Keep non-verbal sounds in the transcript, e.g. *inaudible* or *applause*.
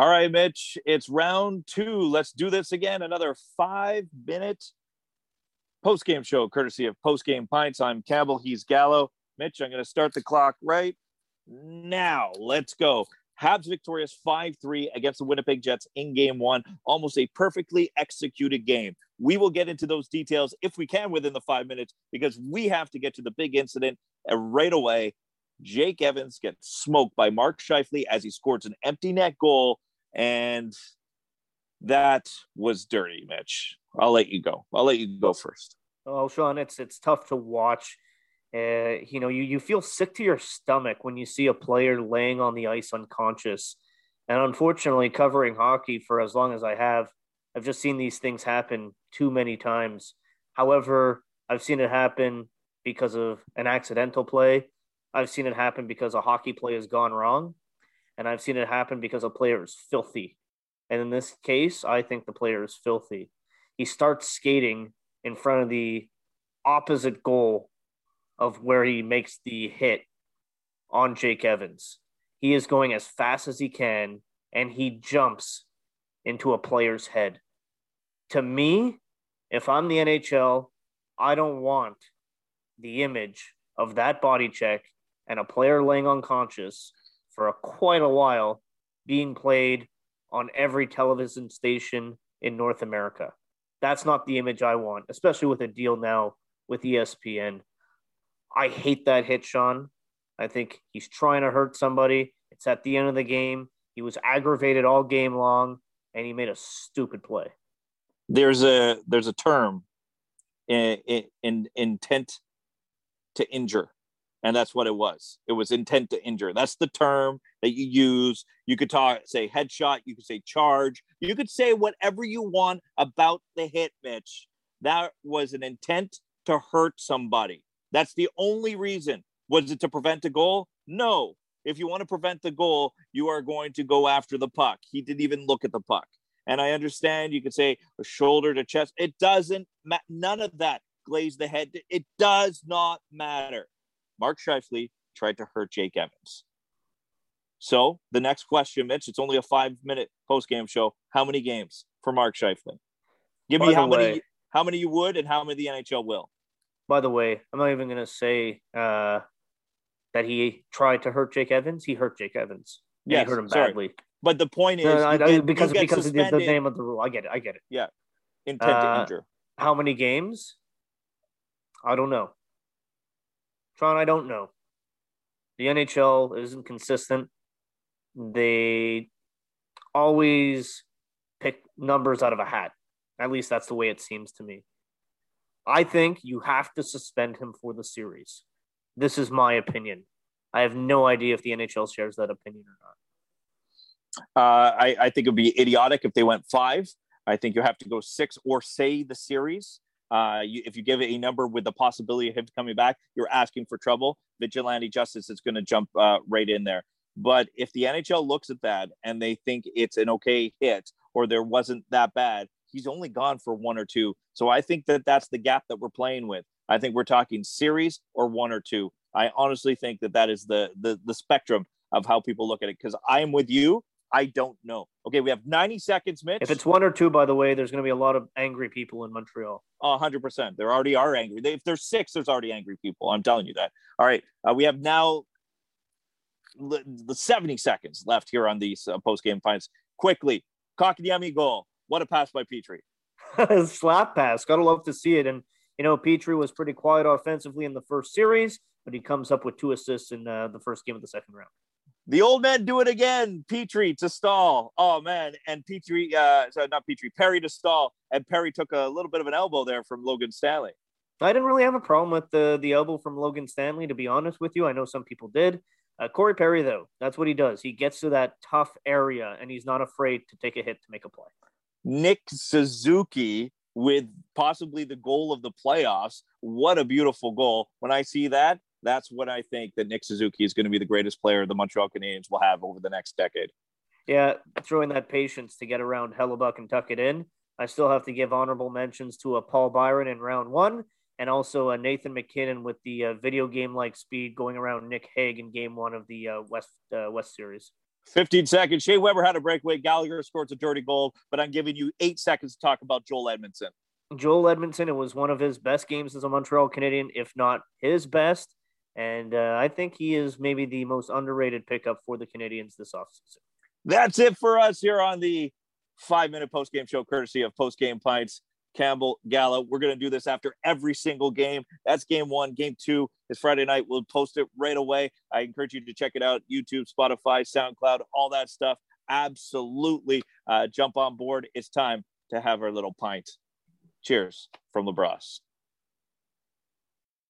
All right, Mitch, it's round two. Let's do this again. Another five minute post game show, courtesy of Post Game Pints. I'm Campbell. He's Gallo. Mitch, I'm going to start the clock right now. Let's go. Habs victorious 5 3 against the Winnipeg Jets in game one. Almost a perfectly executed game. We will get into those details if we can within the five minutes because we have to get to the big incident right away. Jake Evans gets smoked by Mark Scheifele as he scores an empty net goal. And that was dirty, Mitch. I'll let you go. I'll let you go first. Oh, Sean, it's it's tough to watch. Uh, you know, you, you feel sick to your stomach when you see a player laying on the ice unconscious. And unfortunately, covering hockey for as long as I have, I've just seen these things happen too many times. However, I've seen it happen because of an accidental play. I've seen it happen because a hockey play has gone wrong. And I've seen it happen because a player is filthy. And in this case, I think the player is filthy. He starts skating in front of the opposite goal of where he makes the hit on Jake Evans. He is going as fast as he can and he jumps into a player's head. To me, if I'm the NHL, I don't want the image of that body check and a player laying unconscious for a, quite a while being played on every television station in North America. That's not the image I want, especially with a deal now with ESPN. I hate that hit, Sean. I think he's trying to hurt somebody. It's at the end of the game. He was aggravated all game long, and he made a stupid play. There's a there's a term in, in, in intent to injure, and that's what it was. It was intent to injure. That's the term that you use. You could talk, say headshot. You could say charge. You could say whatever you want about the hit, Mitch. That was an intent to hurt somebody. That's the only reason. Was it to prevent a goal? No. If you want to prevent the goal, you are going to go after the puck. He didn't even look at the puck. And I understand you could say a shoulder to chest. It doesn't. None of that glaze the head. It does not matter. Mark Scheifele tried to hurt Jake Evans. So the next question, Mitch, it's only a five minute post game show. How many games for Mark Scheifele? Give By me how way, many how many you would and how many the NHL will. By the way, I'm not even going to say uh, that he tried to hurt Jake Evans. He hurt Jake Evans. Yeah, he hurt him sorry. badly. But the point is, no, no, get, because because of the, the, name of the rule. I get it. I get it. Yeah, intent uh, to injure. How many games? I don't know. Tron, I don't know. The NHL isn't consistent. They always pick numbers out of a hat. At least that's the way it seems to me. I think you have to suspend him for the series. This is my opinion. I have no idea if the NHL shares that opinion or not. Uh, I, I, think it would be idiotic if they went five. I think you have to go six or say the series. Uh, you, if you give it a number with the possibility of him coming back, you're asking for trouble. Vigilante justice is going to jump uh, right in there. But if the NHL looks at that and they think it's an okay hit or there wasn't that bad, he's only gone for one or two. So I think that that's the gap that we're playing with. I think we're talking series or one or two. I honestly think that that is the the, the spectrum of how people look at it because I am with you. I don't know. Okay, we have 90 seconds, Mitch. If it's one or two, by the way, there's going to be a lot of angry people in Montreal. Oh, 100%. There already are angry. If there's six, there's already angry people. I'm telling you that. All right. Uh, we have now the 70 seconds left here on these uh, post game finds. Quickly, Kotkaniemi goal. What a pass by Petry. *laughs* Slap pass. Gotta love to see it. And, you know, Petry was pretty quiet offensively in the first series, but he comes up with two assists in uh, the first game of the second round. The old man do it again. Petry to Staal. Oh man, and Petry, uh, sorry, not Petry, Perry to Staal, and Perry took a little bit of an elbow there from Logan Stanley. I didn't really have a problem with the the elbow from Logan Stanley, to be honest with you. I know some people did. Uh, Corey Perry, though, that's what he does. He gets to that tough area, and he's not afraid to take a hit to make a play. Nick Suzuki with possibly the goal of the playoffs. What a beautiful goal. When I see that, that's what I think that Nick Suzuki is going to be the greatest player the Montreal Canadiens will have over the next decade. Yeah, throwing that patience to get around Hellebuyck and tuck it in. I still have to give honorable mentions to a Paul Byron in round one, and also a Nathan MacKinnon with the uh, video game like speed going around Nick Hague in game one of the uh, West uh, West Series. 15 seconds. Shea Weber had a breakaway. Gallagher scores a dirty goal, but I'm giving you eight seconds to talk about Joel Edmundson. Joel Edmundson, it was one of his best games as a Montreal Canadien, if not his best. And uh, I think he is maybe the most underrated pickup for the Canadiens this offseason. That's it for us here on the five minute post game show, courtesy of Post Game Pints. Campbell Gallo. We're going to do this after every single game. That's game one. Game two is Friday night. We'll post it right away. I encourage you to check it out YouTube, Spotify, SoundCloud, all that stuff. Absolutely uh, jump on board. It's time to have our little pint. Cheers from LaBrosse.